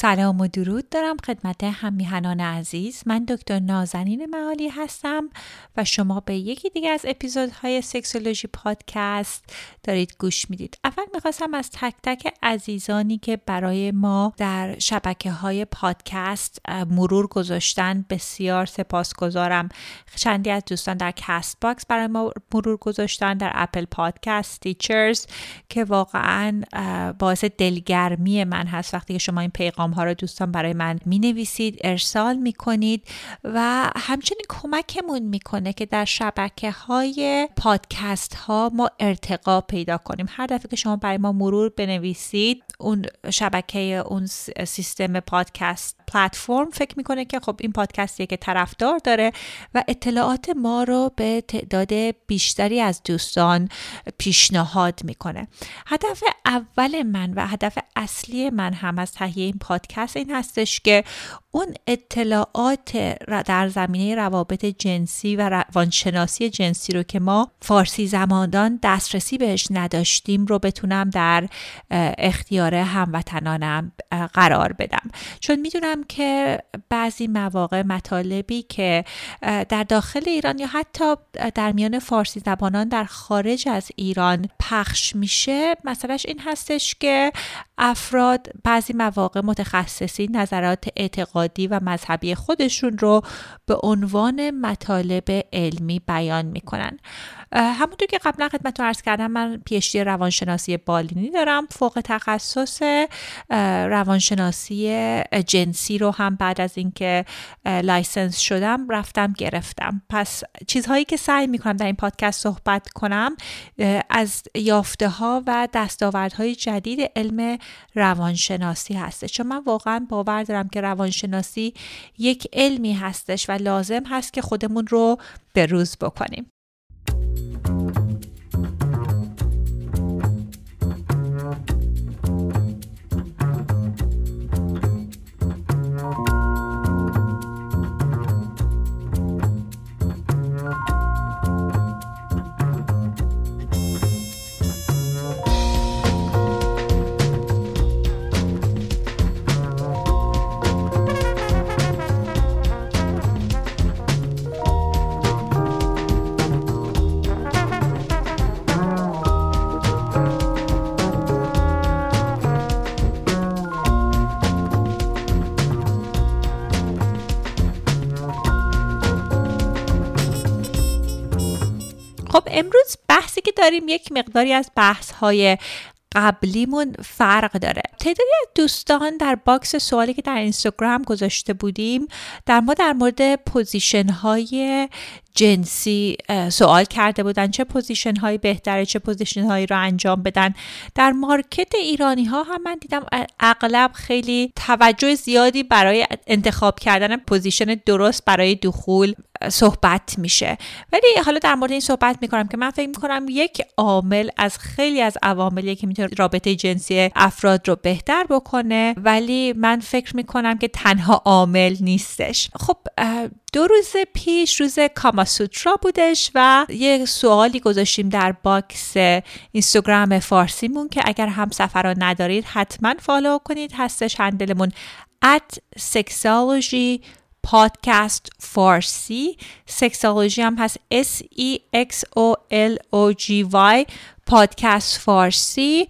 سلام و درود دارم خدمت همیهنان عزیز. من دکتر نازنین معالی هستم و شما به یکی دیگه از اپیزودهای سکسولوژی پادکست دارید گوش می‌دید. اول می‌خواستم از تک تک عزیزانی که برای ما در شبکه های پادکست مرور گذاشتن بسیار سپاسگزارم. چندی از دوستان در کست‌باکس برای ما مرور گذاشتن در اپل پادکست تیچرز که واقعا باعث دلگرمی من هست وقتی که شما این پیغام ها رو دوستان برای من می نویسید ارسال می کنید و همچنین کمکمون می‌کنه که در شبکه های پادکست ها ما ارتقا پیدا کنیم. هر دفعه که شما برای ما مرور بنویسید اون شبکه اون سیستم پادکست پلتفرم فکر می‌کنه که خب این پادکستیه که طرفدار داره و اطلاعات ما رو به تعداد بیشتری از دوستان پیشنهاد می‌کنه. هدف اول من و هدف اصلی من هم از تهیه این پادکست این هستش که اون اطلاعات در زمینه روابط جنسی و روانشناسی جنسی رو که ما فارسی زماندان دسترسی بهش نداشتیم رو بتونم در اختیار هموطنانم قرار بدم. چون می‌دونم که بعضی مواقع مطالبی که در داخل ایران یا حتی در میان فارسی زبانان در خارج از ایران پخش میشه مثلش این هستش که افراد بعضی مواقع متخصصی نظرات اعتقادی و مذهبی خودشون رو به عنوان مطالب علمی بیان می‌کنن. همونطور که قبلا خدمتتون عرض کردم من پیشتی روانشناسی بالینی دارم. فوق تخصص روانشناسی جنسی رو هم بعد از اینکه license شدم رفتم گرفتم. پس چیزهایی که سعی می‌کنم در این پادکست صحبت کنم از یافته ها و دستاوردهای جدید علم روانشناسی هستش. چون من واقعا باور دارم که روانشناسی یک علمی هستش و لازم هست که خودمون رو به روز بکنیم. امروز بحثی که داریم یک مقداری از بحث های قبلیمون فرق داره. تعدادی از دوستان در box سوالی که در اینستاگرام گذاشته بودیم در ما در مورد position های جنسی سوال کرده بودن چه position هایی بهتره چه position هایی رو انجام بدن. در market ایرانی ها هم من دیدم اغلب خیلی توجه زیادی برای انتخاب کردن position درست برای دخول صحبت میشه. ولی حالا در مورد این صحبت می‌کنم که من فکر می‌کنم یک عامل از خیلی از عواملی که می‌تونه رابطه جنسی افراد رو بهتر بکنه ولی من فکر می‌کنم که تنها عامل نیستش. خب دو روز پیش روز کاماسوترا بودش و یه سوالی گذاشتیم در box اینستاگرام فارسیمون که اگر هم صفحه رو ندارید حتما follow کنید. هستش handle مون at sexology پادکست فارسی. سکسولوژی هم هست S E X O L O G Y پادکست فارسی.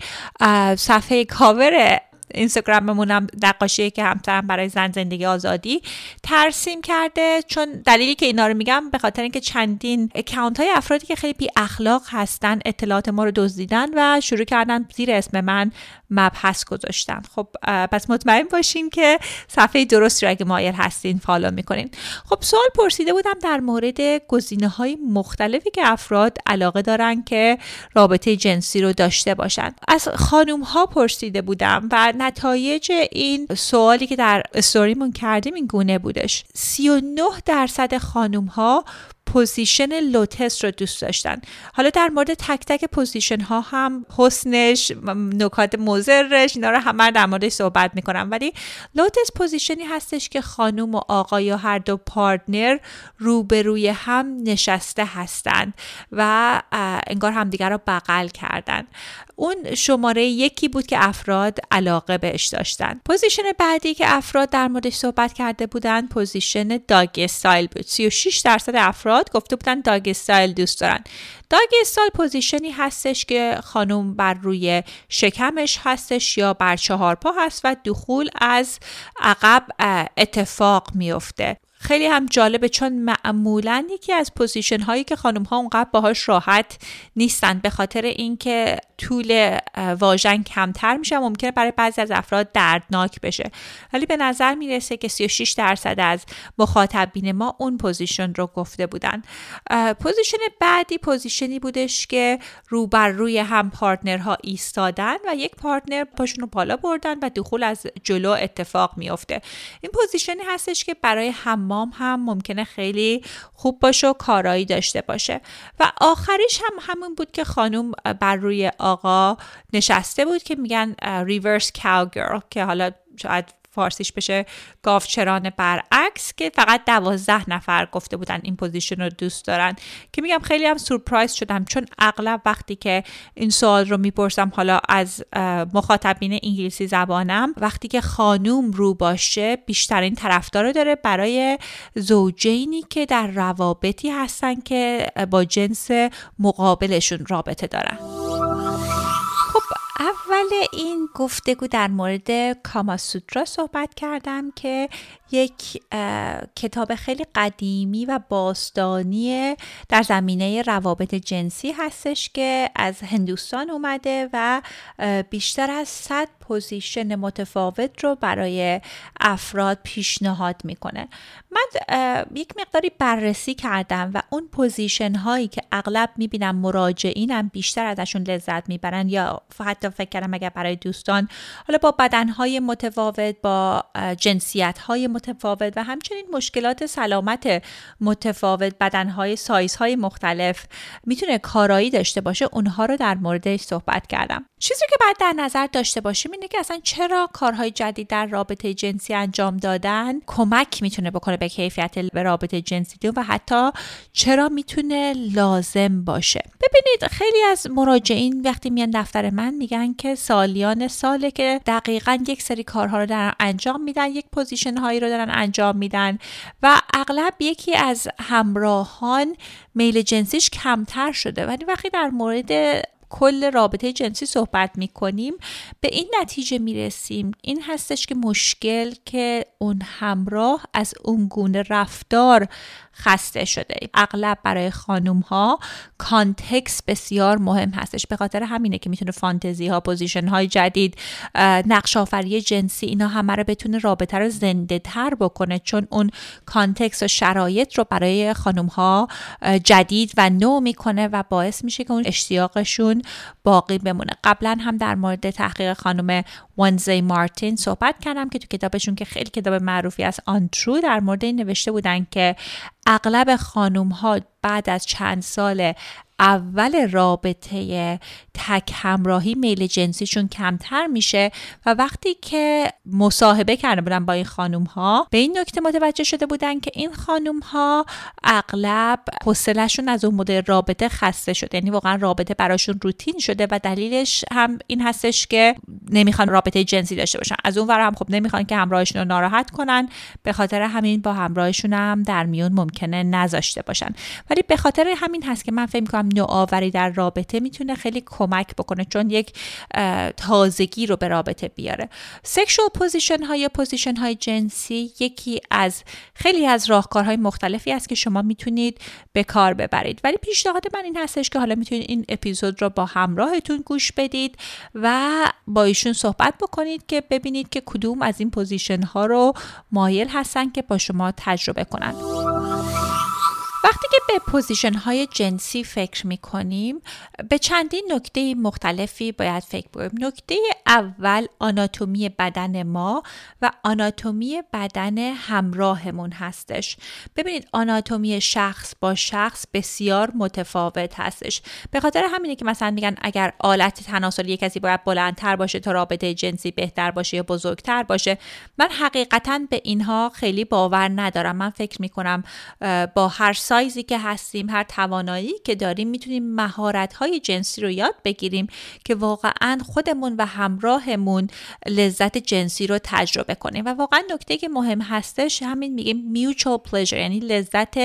صفحه کاور اینستاگراممونم نقاشی که همسرم برای زن زندگی آزادی ترسیم کرده چون دلیلی که اینا رو میگم به خاطر اینکه چندین اکانت های افرادی که خیلی بی اخلاق هستن اطلاعات ما رو دزدیدن و شروع کردن زیر اسم من مبحث گذاشتن. خب پس مطمئن باشین که صفحه درست رو اگه مایل هستین follow می‌کنین. خب سوال پرسیده بودم در مورد گزینه های مختلفی که افراد علاقه دارن که رابطه جنسی رو داشته باشن. از خانوم ها پرسیده بودم و نتایج این سوالی که در استوریمون کردیم این گونه بودش. 39 درصد خانوم ها position lotus رو دوست داشتن. حالا در مورد تک تک position ها هم حسنش نکات مزرش اینا رو همه در موردش صحبت می‌کنم. ولی lotus position ی هستش که خانوم و آقا یا هر دو partner روبروی هم نشسته هستند و انگار همدیگر رو بغل کردن. اون شماره یکی بود که افراد علاقه بهش داشتن. position بعدی که افراد در موردش صحبت کرده بودن position doggy style بود. 36 درصد افراد گفته بودن doggy style دوست دارن. doggy style position ی هستش که خانم بر روی شکمش هستش یا بر چهار پا هست و دخول از عقب اتفاق میفته خیلی هم جالبه چون معمولا یکی از position هایی که خانم ها اونقدر باهاش راحت نیستن به خاطر اینکه طول واژن کمتر میشه ممکنه برای بعضی از افراد دردناک بشه. ولی به نظر می‌رسه که 36 درصد از مخاطبین ما اون position رو گفته بودن. position بعدی position ی بودش که رو بر روی هم partner ها ایستادن و یک partner پاشون رو بالا بردن و دخول از جلو اتفاق میفته این position ی هستش که برای حمام هم ممکنه خیلی خوب باشه و کارایی داشته باشه. و آخریش هم همون بود که خانم بر روی آقا نشسته بود که میگن reverse cow که حالا شاید فارسیش بشه گاوچران برعکس که فقط دوازده نفر گفته بودن این position رو دوست دارن. که میگم خیلی هم surprise شدم چون اغلب وقتی که این سوال رو می‌پرسم حالا از مخاطبین انگلیسی زبانم وقتی که خانوم رو باشه بیشترین طرفدار داره برای زوجینی که در روابطی هستن که با جنس مقابلشون رابطه دارن. این گفتگو در مورد کاماسوترا صحبت کردم که یک کتاب خیلی قدیمی و باستانی در زمینه روابط جنسی هستش که از هندوستان اومده و بیشتر از 100 position متفاوت رو برای افراد پیشنهاد می‌کنه. من یک مقداری بررسی کردم و اون position هایی که اغلب می‌بینم مراجعینم بیشتر ازشون لذت می‌برن یا حتی فکر کردم اگر برای دوستان حالا با بدن های متفاوت با جنسیت های متفاوت و همچنین مشکلات سلامت متفاوت بدن های مختلف می‌تونه کارایی داشته باشه اونها رو در موردش صحبت کردم. چیزی که باید در نظر داشته باشیم اینه که اصلا چرا کارهای جدید در رابطه جنسی انجام دادن کمک می‌تونه بکنه به کیفیت رابطه جنسی و حتی چرا می‌تونه لازم باشه. ببینید خیلی از مراجعین وقتی میان دفتر من میگن که سالیان ساله که دقیقا یک سری کارها رو دارن انجام میدن یک position هایی رو دارن انجام میدن و اغلب یکی از همراهان میل جنسیش کمتر شده. ولی وقتی در مورد کل رابطه جنسی صحبت می کنیم به این نتیجه می رسیم این هستش که مشکل که اون همراه از اون گونه رفتار خسته شده. اغلب برای خانوم ها context بسیار مهم هستش. به خاطر همینه که می‌تونه فانتزی ها position های جدید نقش آفری جنسی اینا همه رو بتونه رابطه رو زنده تر بکنه. چون اون کانتکس و شرایط رو برای خانوم ها جدید و نو می‌کنه و باعث میشه که اون اشتیاقشون باقی بمونه. قبلا هم در مورد تحقیق خانم ونزی مارتین صحبت کردم که تو کتابشون که خیلی کتاب معروفی از آنترو در مورد این نوشته بودن که اغلب خانوم ها بعد از چند سال اول رابطه تک همراهی میل جنسیشون کمتر میشه و وقتی که مصاحبه کرده بودن با این خانوم ها به این نکته متوجه شده بودن که این خانوم ها اغلب حوصلهشون از اون مدل رابطه خسته شده. یعنی واقعا رابطه براشون روتین شده و دلیلش هم این هستش که نمی‌خوان رابطه جنسی داشته باشن. از اون ور هم خب نمی‌خوان که همراهشون رو ناراحت کنن. به خاطر همین با همراهشون هم در میون ممکنه نذاشته باشن. ولی به خاطر همین هست که من فکر نوآوری در رابطه می‌تونه خیلی کمک بکنه چون یک تازگی رو به رابطه بیاره. sexual position های position های جنسی یکی از خیلی از راهکارهای مختلفی است که شما می‌تونید به کار ببرید. ولی پیشنهاد من این هستش که حالا می‌تونید این اپیزود رو با همراهتون گوش بدید و با ایشون صحبت بکنید که ببینید که کدوم از این position ها رو مایل هستن که با شما تجربه کنن. وقتی که به position های جنسی فکر می کنیم به چندین نکته مختلفی باید فکر کنیم نکته اول آناتومی بدن ما و آناتومی بدن همراهمون هستش. ببینید آناتومی شخص با شخص بسیار متفاوت هستش. به خاطر همینه که مثلا میگن اگر آلت تناسلی کسی باید بلندتر باشه تا رابطه جنسی بهتر باشه یا بزرگتر باشه من حقیقتا به اینها خیلی باور ندارم. من فکر می‌کنم با هر سایزی که هستیم هر توانایی که داریم می‌تونیم مهارت های جنسی رو یاد بگیریم که واقعا خودمون و همراهمون لذت جنسی رو تجربه کنیم. و واقعا نکته که مهم هستش همین میگیم mutual pleasure یعنی لذت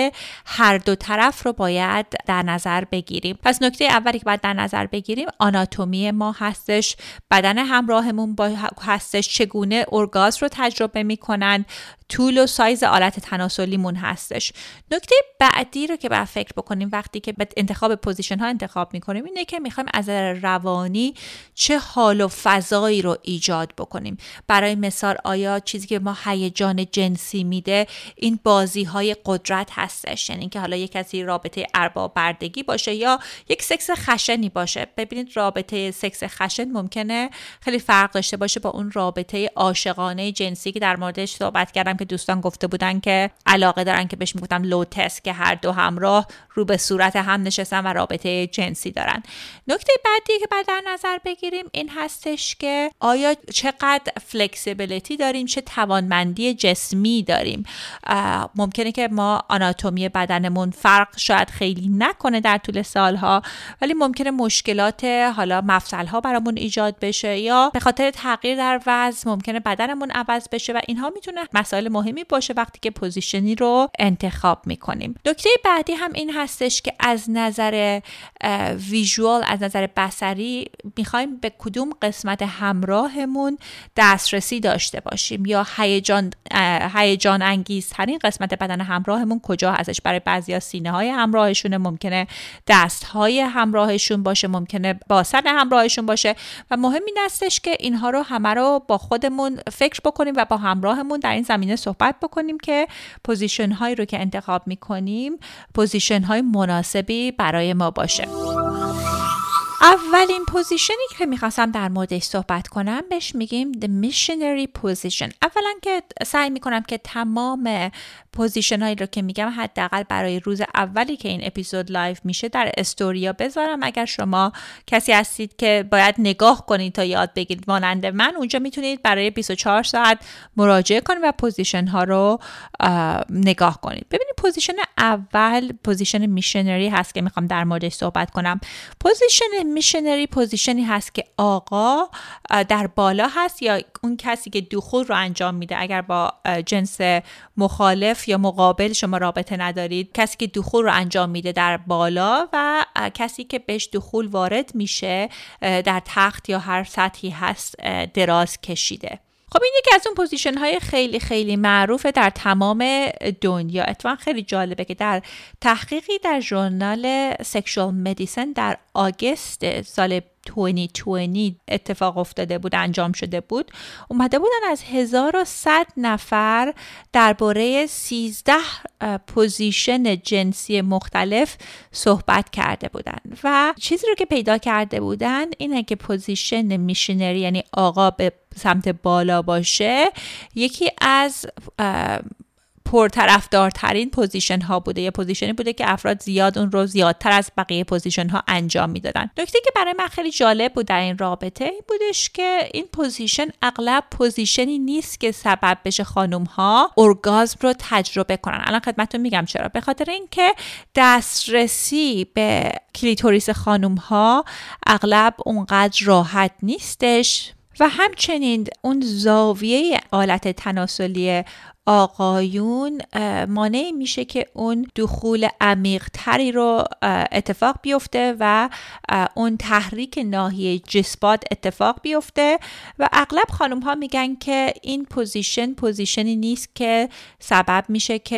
هر دو طرف رو باید در نظر بگیریم. پس نکته اولی که باید در نظر بگیریم آناتومی ما هستش بدن همراهمون با هستش چگونه ارگاز رو تجربه می‌کنن طول و سایز آلت تناسلیمون هستش. نکته بعدی رو که باید فکر بکنیم وقتی که به انتخاب position ها انتخاب می‌کنیم اینه که می‌خوایم از روانی چه حال و فضایی رو ایجاد بکنیم. برای مثال آیا چیزی که ما هیجان جنسی میده این بازی های قدرت هستش. یعنی که حالا یک کسی رابطه ارباب بردگی باشه یا یک سکس خشنی باشه. ببینید رابطه سکس خشن ممکنه خیلی فرق داشته باشه با اون رابطه عاشقانه جنسی که در موردش صحبت کردم که دوستان گفته بودن که علاقه دارن که بهش می‌گفتم لو تست که هر دو همراه رو به صورت هم نشستن و رابطه جنسی دارن. نکته بعدی که بعد در نظر بگیریم این هستش که آیا چقدر فلکسیبیلیتی داریم چه توانمندی جسمی داریم؟ ممکنه که ما آناتومی بدنمون فرق شاید خیلی نکنه در طول سالها ولی ممکنه مشکلات حالا مفصل ها برامون ایجاد بشه یا به خاطر تغییر در وزن ممکنه بدنمون عوض بشه و اینها می‌تونه مسائل مهمی باشه وقتی که پوزیشنی رو انتخاب می‌کنیم. نکته بعدی هم این هستش که از نظر ویژوال از نظر بسری می‌خوایم به کدوم قسمت همراهمون دسترسی داشته باشیم یا هیجان هیجان انگیزترین قسمت بدن همراهمون کجا هستش؟ برای بعضیا سینه های همراهشون ممکنه دست های همراهشون باشه ممکنه باسن همراهشون باشه و مهم این هستش که اینها رو همه رو با خودمون فکر بکنیم و با همراهمون در این زمینه صحبت بکنیم که position هایی رو که انتخاب می‌کنیم position های مناسبی برای ما باشه. اولین position ی که می‌خواستم در موردش صحبت کنم بهش میگیم the missionary position. اولا که سعی می‌کنم که تمام position هایی رو که میگم حداقل برای روز اولی که این اپیزود live میشه در استوریا بذارم. اگر شما کسی هستید که باید نگاه کنید تا یاد بگیرید مانند من اونجا می‌تونید برای 24 ساعت مراجعه کنید و position ها رو نگاه کنید. ببینید position اول position missionary هست که می‌خوام در موردش صحبت کنم. position missionary position ی هست که آقا در بالا هست یا اون کسی که دخول رو انجام میده. اگر با جنس مخالف یا مقابل شما رابطه ندارید کسی که دخول رو انجام میده در بالا و کسی که بهش دخول وارد میشه در تخت یا هر سطحی هست دراز کشیده. خب این یکی از اون position های خیلی خیلی معروفه در تمام دنیا. اتفاقا خیلی جالبه که در تحقیقی در ژورنال sexual medicine در August سال 2020 اتفاق افتاده بود انجام شده بود. اومده بودن از 1100 نفر درباره 13 position جنسی مختلف صحبت کرده بودن. و چیزی رو که پیدا کرده بودن اینه که position missionary یعنی آقا به سمت بالا باشه یکی از پرطرفدارترین position ها بوده. یه position ی بوده که افراد زیاد اون رو زیادتر از بقیه position ها انجام می‌دادن. نکته که برای من خیلی جالب بود در این رابطه بودش که این position اغلب position ی نیست که سبب بشه خانم ها ارگازم رو تجربه کنن. الان خدمتتون میگم چرا. به خاطر اینکه دسترسی به کلیتوریس خانم ها اغلب اونقدر راحت نیستش. و همچنین اون زاویه آلت تناسلی آقایون مانع میشه که اون دخول عمیق تری رو اتفاق بیفته و اون تحریک ناحیه G-spot اتفاق بیفته و اغلب خانم ها میگن که این position position ی نیست که سبب میشه که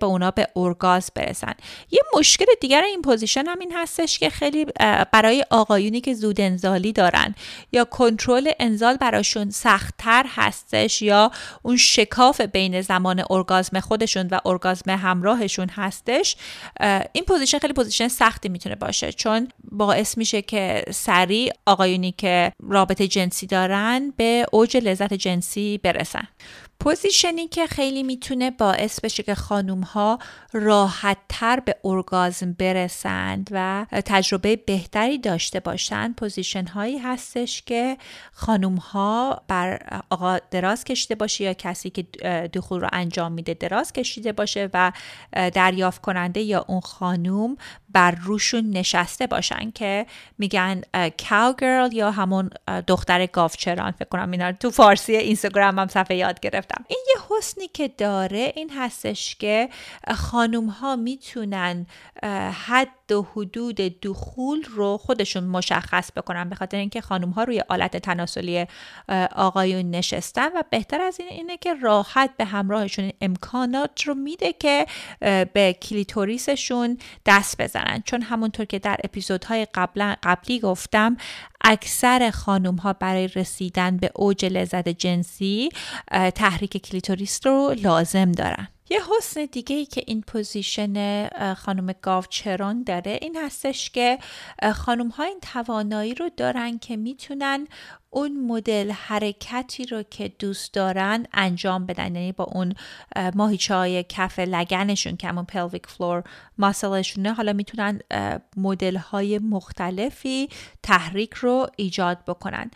به اونا به اورگاز برسن. یه مشکل دیگر این پوزیشن هم این هستش که خیلی برای آقایونی که زود انزالی دارن یا کنترل انزال براشون سختتر هستش یا اون شکاف بین زمان ارگازم خودشون و ارگازم همراهشون هستش این position خیلی position سختی می‌تونه باشه. چون باعث میشه که سریع آقایونی که رابطه جنسی دارن به اوج لذت جنسی برسن. position ی که خیلی می‌تونه باعث بشه که خانوم ها راحت تر به ارگازم برسند و تجربه بهتری داشته باشند position هایی هستش که خانوم ها بر آقا دراز کشیده باشه یا کسی که دخول رو انجام میده دراز کشیده باشه و دریافت کننده یا اون خانوم بر روشون نشسته باشن که میگن کاو یا همون دختر گاوچران. فکر کنم اینا تو فارسی اینستاگرام هم صفحه یاد گرفتم این یه حسنی که داره این هستش که خانوم ها می‌تونن حد و حدود دخول رو خودشون مشخص بکنن به خاطر اینکه خانم ها روی آلت تناسلی آقایون نشستن و بهتر از این اینه که راحت به همراهشون امکانات رو میده که به کلیتوریسشون دست بزنن. چون همونطور که در اپیزودهای قبلی گفتم اکثر خانم ها برای رسیدن به اوج لذت جنسی تحریک کلیتوریس رو لازم دارن. یه حسن دیگه ای که این position خانم گاوچران داره این هستش که خانم ها این توانایی رو دارن که می‌تونن اون مدل حرکتی رو که دوست دارن انجام بدن. یعنی با اون ماهیچه کف لگنشون که همون pelvic floor muscle شونه حالا می‌تونن مدل های مختلفی تحریک رو ایجاد بکنن.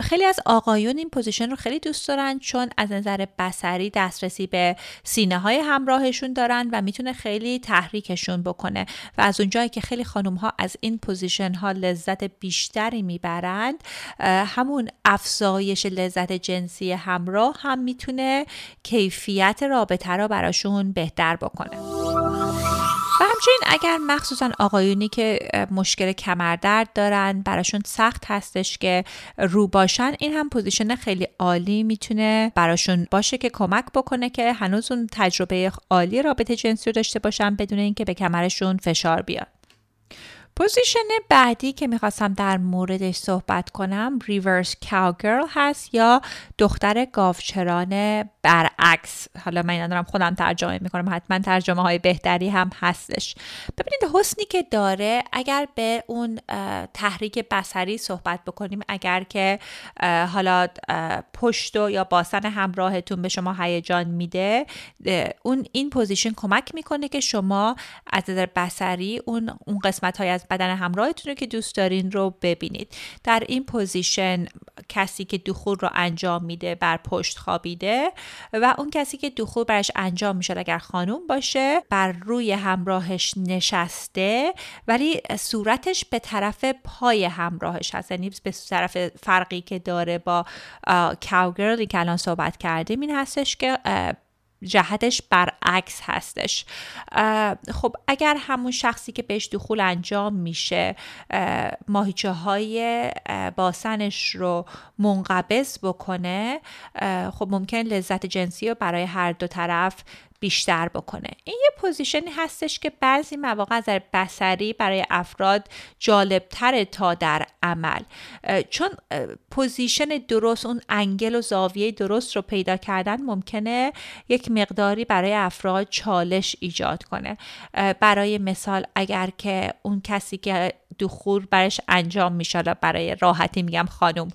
خیلی از آقایون این position رو خیلی دوست دارن چون از نظر بصری دسترسی به سینه های همراهشون دارن و می‌تونه خیلی تحریکشون بکنه. و از اونجایی که خیلی خانم ها از این position ها لذت بیشتری می‌برند همون افزایش لذت جنسی همراه هم می‌تونه کیفیت رابطه رو براشون بهتر بکنه. و همچنین اگر مخصوصا آقایونی که مشکل کمردرد دارن براشون سخت هستش که رو باشن این هم position خیلی عالی می‌تونه براشون باشه که کمک بکنه که هنوز اون تجربه عالی رابطه جنسی رو داشته باشن بدون اینکه به کمرشون فشار بیاد. position بعدی که می‌خواستم در موردش صحبت کنم reverse cowgirl هست یا دختر گاوچران برعکس. حالا من ندارم خودم ترجمه می‌کنم. حتما ترجمه های بهتری هم هستش. ببینید حسنی که داره اگر به اون تحریک بصری صحبت بکنیم اگر که حالا پشت و یا باسن همراهتون به شما هیجان میده اون این position کمک می‌کنه که شما از نظر بصری اون اون قسمت های از بدن همراهتون رو که دوست دارین رو ببینید. در این position کسی که دخول رو انجام میده بر پشت خوابیده و اون کسی که دخول برش انجام میشه اگر خانوم باشه بر روی همراهش نشسته ولی صورتش به طرف پای همراهش هست. یعنی به طرف فرقی که داره با cowgirl ی که الان صحبت کردیم این هستش که جهتش برعکس هستش. خب اگر همون شخصی که بهش دخول انجام میشه ماهیچه های باسنش رو منقبض بکنه خب ممکن لذت جنسی رو برای هر دو طرف بیشتر بکنه. این یه position ی هستش که بعضی مواقع از بصری برای افراد جالبتره تا در عمل. چون position درست اون angle و زاویه درست رو پیدا کردن ممکنه یک مقداری برای افراد چالش ایجاد کنه. برای مثال اگر که اون کسی که دخول برش انجام میشه برای راحتی میگم خانم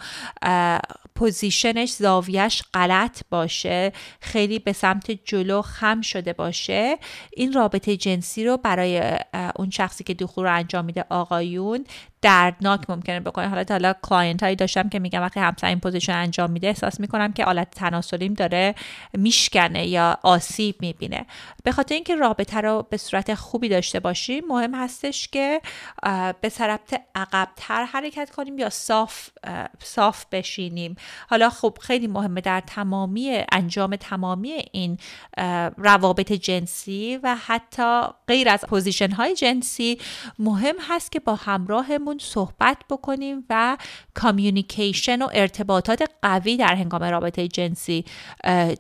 position ش زاویهش غلط باشه خیلی به سمت جلو خم شده باشه. این رابطه جنسی رو برای اون شخصی که دخول رو انجام میده آقایون دردناک ممکنه بکنه. حالا حالا client هایی داشتم که میگم وقتی همسر این position انجام میده احساس می‌کنم که آلت تناسلیم داره میشکنه یا آسیب می‌بینه. به خاطر اینکه رابطه رو به صورت خوبی داشته باشیم مهم هستش که به نسبت عقبتر حرکت کنیم یا صاف صاف بشینیم. حالا خب خیلی مهمه در تمامی انجام تمامی این روابط جنسی و حتی غیر از position های جنسی مهم هست که با همراهمون صحبت بکنیم و communication و ارتباطات قوی در هنگام رابطه جنسی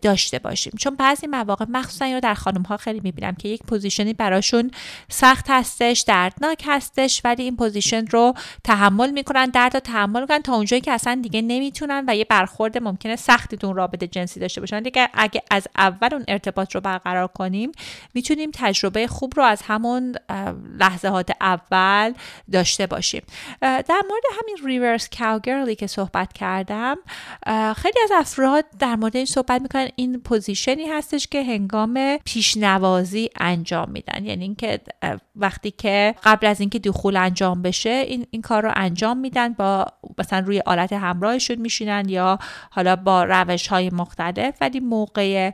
داشته باشیم. چون بعضی مواقع مخصوصا اینو در خانم ها خیلی می‌بینم که یک position ی براشون سخت هستش دردناک هستش ولی این position رو تحمل می‌کنن درد رو تحمل می‌کنن تا اونجایی که اصلا دیگه نمی‌تونن و یه برخورد ممکنه سختی تو رابطه جنسی داشته باشن. دیگه اگه از اول اون ارتباط رو برقرار کنیم می‌تونیم تجربه خوب رو از همون لحظات اول داشته باشیم. در مورد همین reverse cowgirl ی که صحبت کردم خیلی از افراد در مورد این صحبت می‌کنن. این position ی هستش که هنگام پیشنوازی انجام میدن. یعنی اینکه وقتی که قبل از اینکه دخول انجام بشه این, این کار رو انجام میدن. با مثلا روی آلت همراهشون میشینن یا حالا با روش های مختلف. ولی موقع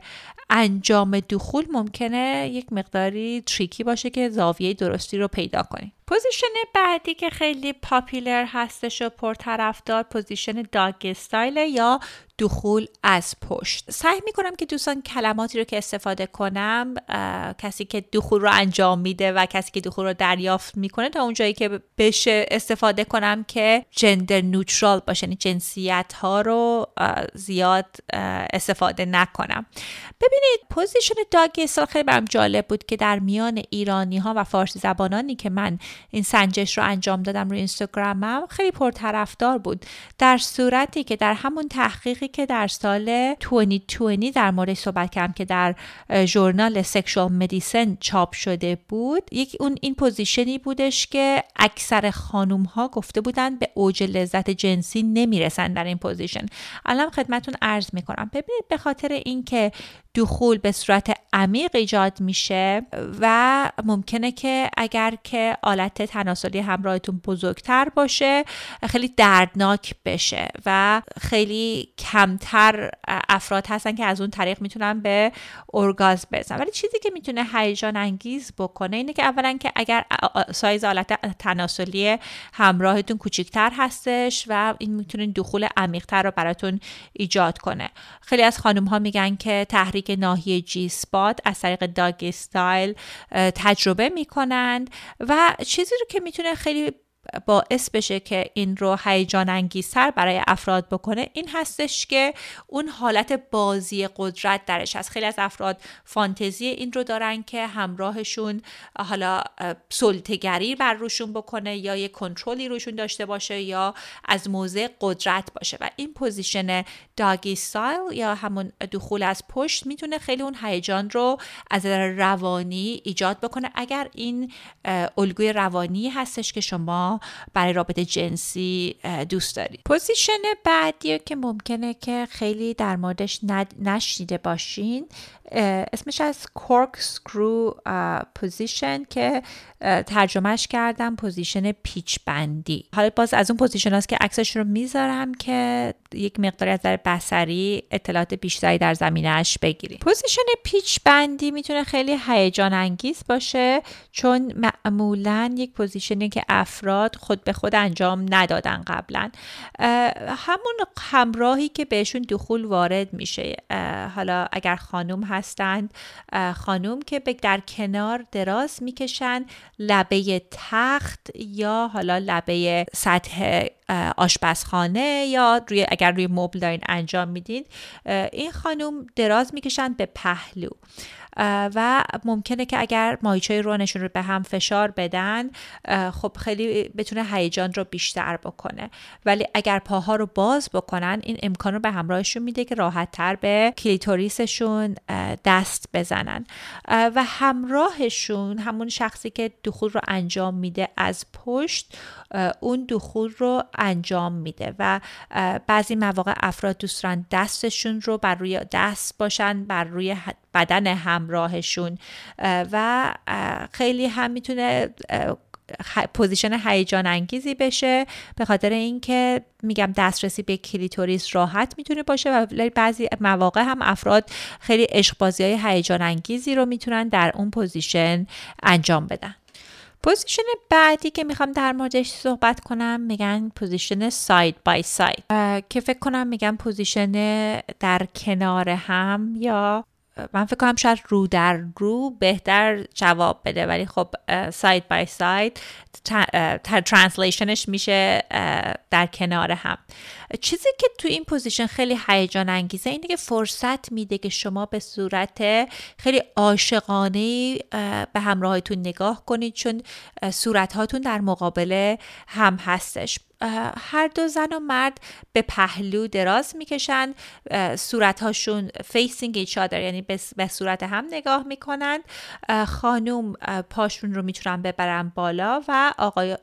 انجام دخول ممکنه یک مقداری tricky باشه که زاویه درستی رو پیدا کنیم position بعدی که خیلی popular هستش و پرطرفدار position doggy style یا دخول از پشت. سعی می‌کنم که دوستان کلماتی رو که استفاده کنم کسی که دخول رو انجام میده و کسی که دخول رو دریافت می‌کنه تا اونجایی که بشه استفاده کنم که gender neutral باشه یعنی جنسیت ها رو زیاد استفاده نکنم. ببینید position doggy style خیلی برام جالب بود که در میان ایرانی ها و فارسی زبانانی که من این سنجش رو انجام دادم روی اینستاگرامم خیلی پرطرفدار بود. در صورتی که در همون تحقیقی که در سال 2020 در مورد صحبت کردم که در ژورنال Sexual Medicine چاپ شده بود. یک اون این position ی بودش که اکثر خانوم ها گفته بودن به اوج لذت جنسی نمی‌رسن در این position. الان خدمتون عرض می‌کنم. ببینید به خاطر اینکه دخول به صورت عمیق ایجاد میشه و ممکنه که اگر که آلت تناسلی همراهتون بزرگتر باشه خیلی دردناک بشه و خیلی کمتر افراد هستن که از اون طریق می‌تونن به ارگاز برسن. ولی چیزی که می‌تونه هیجان انگیز بکنه اینه که اولا که اگر سایز آلت تناسلی همراهتون کوچیکتر هستش و این می‌تونه دخول عمیقتر رو براتون ایجاد کنه. خیلی از خانم ها میگن که تحریک ناحیه جی سپات از طریق داگ استایل تجربه می‌کنند و چیزی رو که می‌تونه خیلی باعث بشه که این رو هیجان انگیزتر برای افراد بکنه این هستش که اون حالت بازی قدرت درش هست. خیلی از افراد فانتزی این رو دارن که همراهشون حالا سلطه‌گری بر روشون بکنه یا یه کنترلی روشون داشته باشه یا از موضع قدرت باشه. و این position doggy style یا همون دخول از پشت می‌تونه خیلی اون هیجان رو از روانی ایجاد بکنه. اگر این الگوی روانی هستش که شما برای رابطه جنسی دوست دارید position بعدی که ممکنه که خیلی در موردش نشنیده باشین اسمش هست corkscrew position که ترجمهش کردم position پیچ بندی. حالا باز از اون position هست که عکسش رو می‌ذارم که یک مقداری از نظر بصری اطلاعات بیشتری در زمینهش بگیریم. position پیچ بندی می‌تونه خیلی هیجان انگیز باشه چون معمولا یک پوزیشنی که افراد خود به خود انجام ندادن قبلا. همون همراهی که بهشون دخول وارد میشه. حالا اگر خانم هستند خانم که در کنار دراز می‌کشن لبه تخت یا حالا لبه سطح آشپزخانه یا روی اگر روی مبل دارین انجام میدین این خانم دراز می‌کشن به پهلو. و ممکنه که اگر ماهیچه رونشون رو به هم فشار بدن خب خیلی بتونه هیجان رو بیشتر بکنه. ولی اگر پاها رو باز بکنن این امکان رو به همراهشون میده که راحت تر به کلیتوریسشون دست بزنن. و همراهشون همون شخصی که دخول رو انجام میده از پشت اون دخول رو انجام میده و بعضی مواقع افراد دوست دارن دستشون رو بر روی دست باشن بر روی بدن همراهشون و خیلی هم می‌تونه position هیجان انگیزی بشه به خاطر اینکه میگم دسترسی به کلیتوریس راحت می‌تونه باشه و بعضی مواقع هم افراد خیلی عشق های هیجان انگیزی رو می‌تونن در اون position انجام بدن. position بعدی که می‌خوام در موردش صحبت کنم میگن position side by side که فکر کنم میگن position در کنار هم یا من فکر کنم شاید رو در رو بهتر جواب بده ولی خب side by side translation ش میشه در کنار هم. چیزی که تو این position خیلی هیجان انگیزه اینه که فرصت میده که شما به صورت خیلی عاشقانه به همراهتون نگاه کنید چون صورت هاتون در مقابل هم هستش. هر دو زن و مرد به پهلو دراز می‌کشند. صورتهاشون facing each یعنی به صورت هم نگاه می‌کنند. خانوم پاشون رو می‌تونن ببرن بالا و آقای,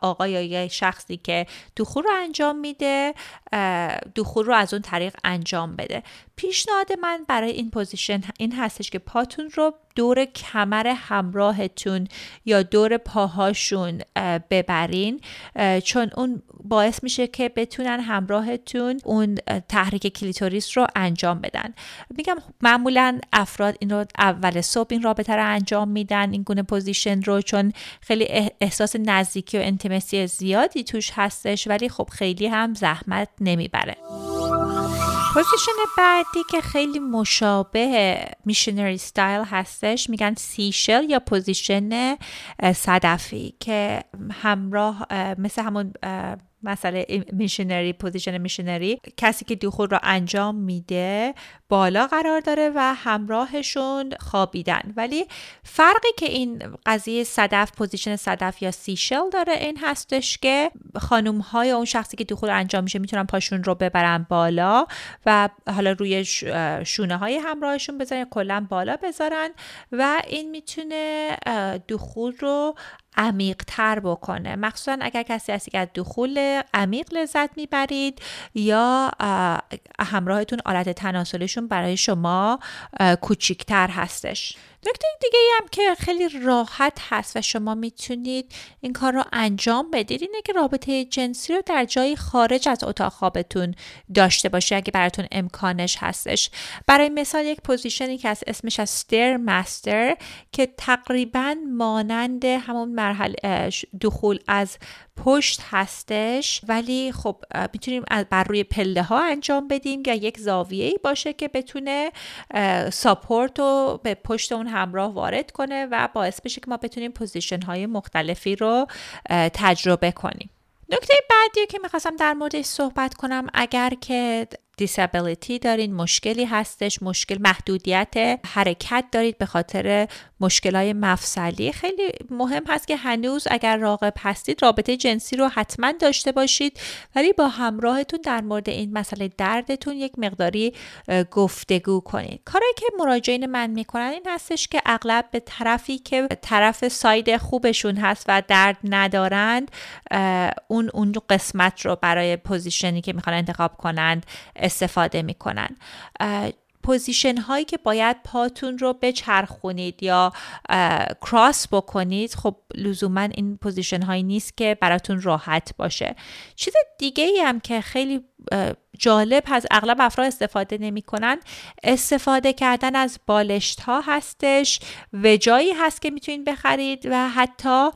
آقای یا شخصی که دخول رو انجام میده دخول رو از اون طریق انجام بده. پیشنهاد من برای این position این هستش که پاتون رو دور کمر همراهتون یا دور پاهاشون ببرین چون اون باعث میشه که بتونن همراهتون اون تحریک کلیتوریس رو انجام بدن. میگم معمولا افراد این رو اول صبح این رابطه رو انجام میدن این گونه position رو چون خیلی احساس نزدیکی و intimacy زیادی توش هستش ولی خب خیلی هم زحمت نمی‌بره. position بعدی که خیلی مشابه missionary style هستش میگن seashell یا position صدفی که همراه مثل همون مسئله missionary position missionary کسی که دخول رو انجام میده بالا قرار داره و همراهشون خوابیدن. ولی فرقی که این قضیه صدف position صدف یا seashell داره این هستش که خانم های اون شخصی که دخول انجام میشه می‌تونن پاشون رو ببرن بالا و حالا روی شونه های همراهشون بذارن کلا بالا بذارن و این می‌تونه دخول رو عمیق تر بکنه. مخصوصا اگر کسی هستی که از دخول عمیق لذت می‌برید یا همراهتون آلت تناسلشون برای شما کوچیکتر هستش. نکته دیگه هم که خیلی راحت هست و شما می‌تونید این کار رو انجام بدید اینه که رابطه جنسی رو در جایی خارج از اتاق خوابتون داشته باشه اگه براتون امکانش هستش. برای مثال یک position ی که از اسمش هست stair master که تقریبا مانند همون مرحله دخول از پشت هستش. ولی خب می‌تونیم بر روی پله ها انجام بدیم یا یک زاویه ای باشه که بتونه support رو به پشت اون همراه وارد کنه و باعث بشه که ما بتونیم position های مختلفی رو تجربه کنیم. نکته بعدی که می‌خواستم در موردش صحبت کنم اگر که دیسابیلیتی دارین مشکلی هستش مشکل محدودیت حرکت دارید به خاطر مشکلای مفصلی. خیلی مهم هست که هنوز اگر راقب هستید رابطه جنسی رو حتما داشته باشید ولی با همراهتون در مورد این مسئله دردتون یک مقداری گفتگو کنید. کاری که مراجعین من می‌کنن این هستش که اغلب به طرفی که طرف ساید خوبشون هست و درد ندارند اون اون قسمت رو برای position ی که می‌خوان انتخاب کنند استفاده می‌کنن. position هایی که باید پاتون رو بچرخونید یا cross بکنید خب لزوما این position هایی نیست که براتون راحت باشه. چیز دیگه ای هم که خیلی جالب هست اغلب افراد استفاده نمی‌کنن استفاده کردن از بالشت ها هستش wedge هایی هست که می‌تونید بخرید و حتی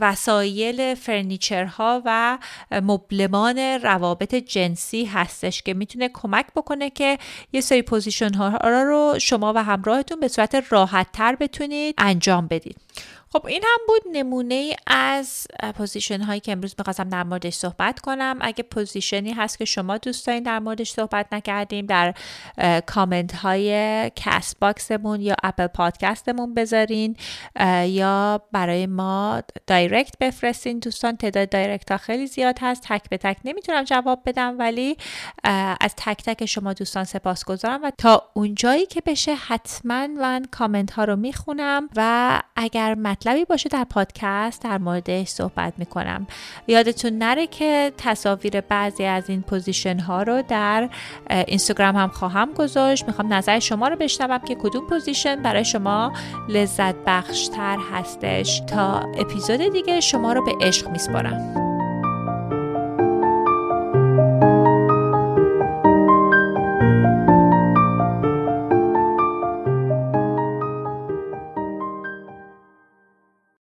وسایل furniture ها و مبلمان روابط جنسی هستش که می‌تونه کمک بکنه که یه سری position ها رو شما و همراهتون به صورت راحت تر بتونید انجام بدید. خب این هم بود نمونه از position هایی که امروز می‌خواستم در موردش صحبت کنم. اگه position ی هست که شما دوست دارین در موردش صحبت نکردیم در کامنت های Castbox مون یا Apple Podcast مون بذارین یا برای ما direct بفرستین. دوستان تعداد direct ها خیلی زیاد هست. تک به تک نمی‌تونم جواب بدم ولی از تک تک شما دوستان سپاس گذارم و تا اونجایی که بشه حتما من کامنت ها رو می‌خونم و اگر مطلبی باشه در پادکست در موردش صحبت می‌کنم. یادتون نره که تصاویر بعضی از این position ها رو در اینستاگرام هم خواهم گذاشت. می‌خوام نظر شما رو بشنوم که کدوم position برای شما لذت بخشتر هستش تا اپیزود دیگه شما رو به عشق میسپارم.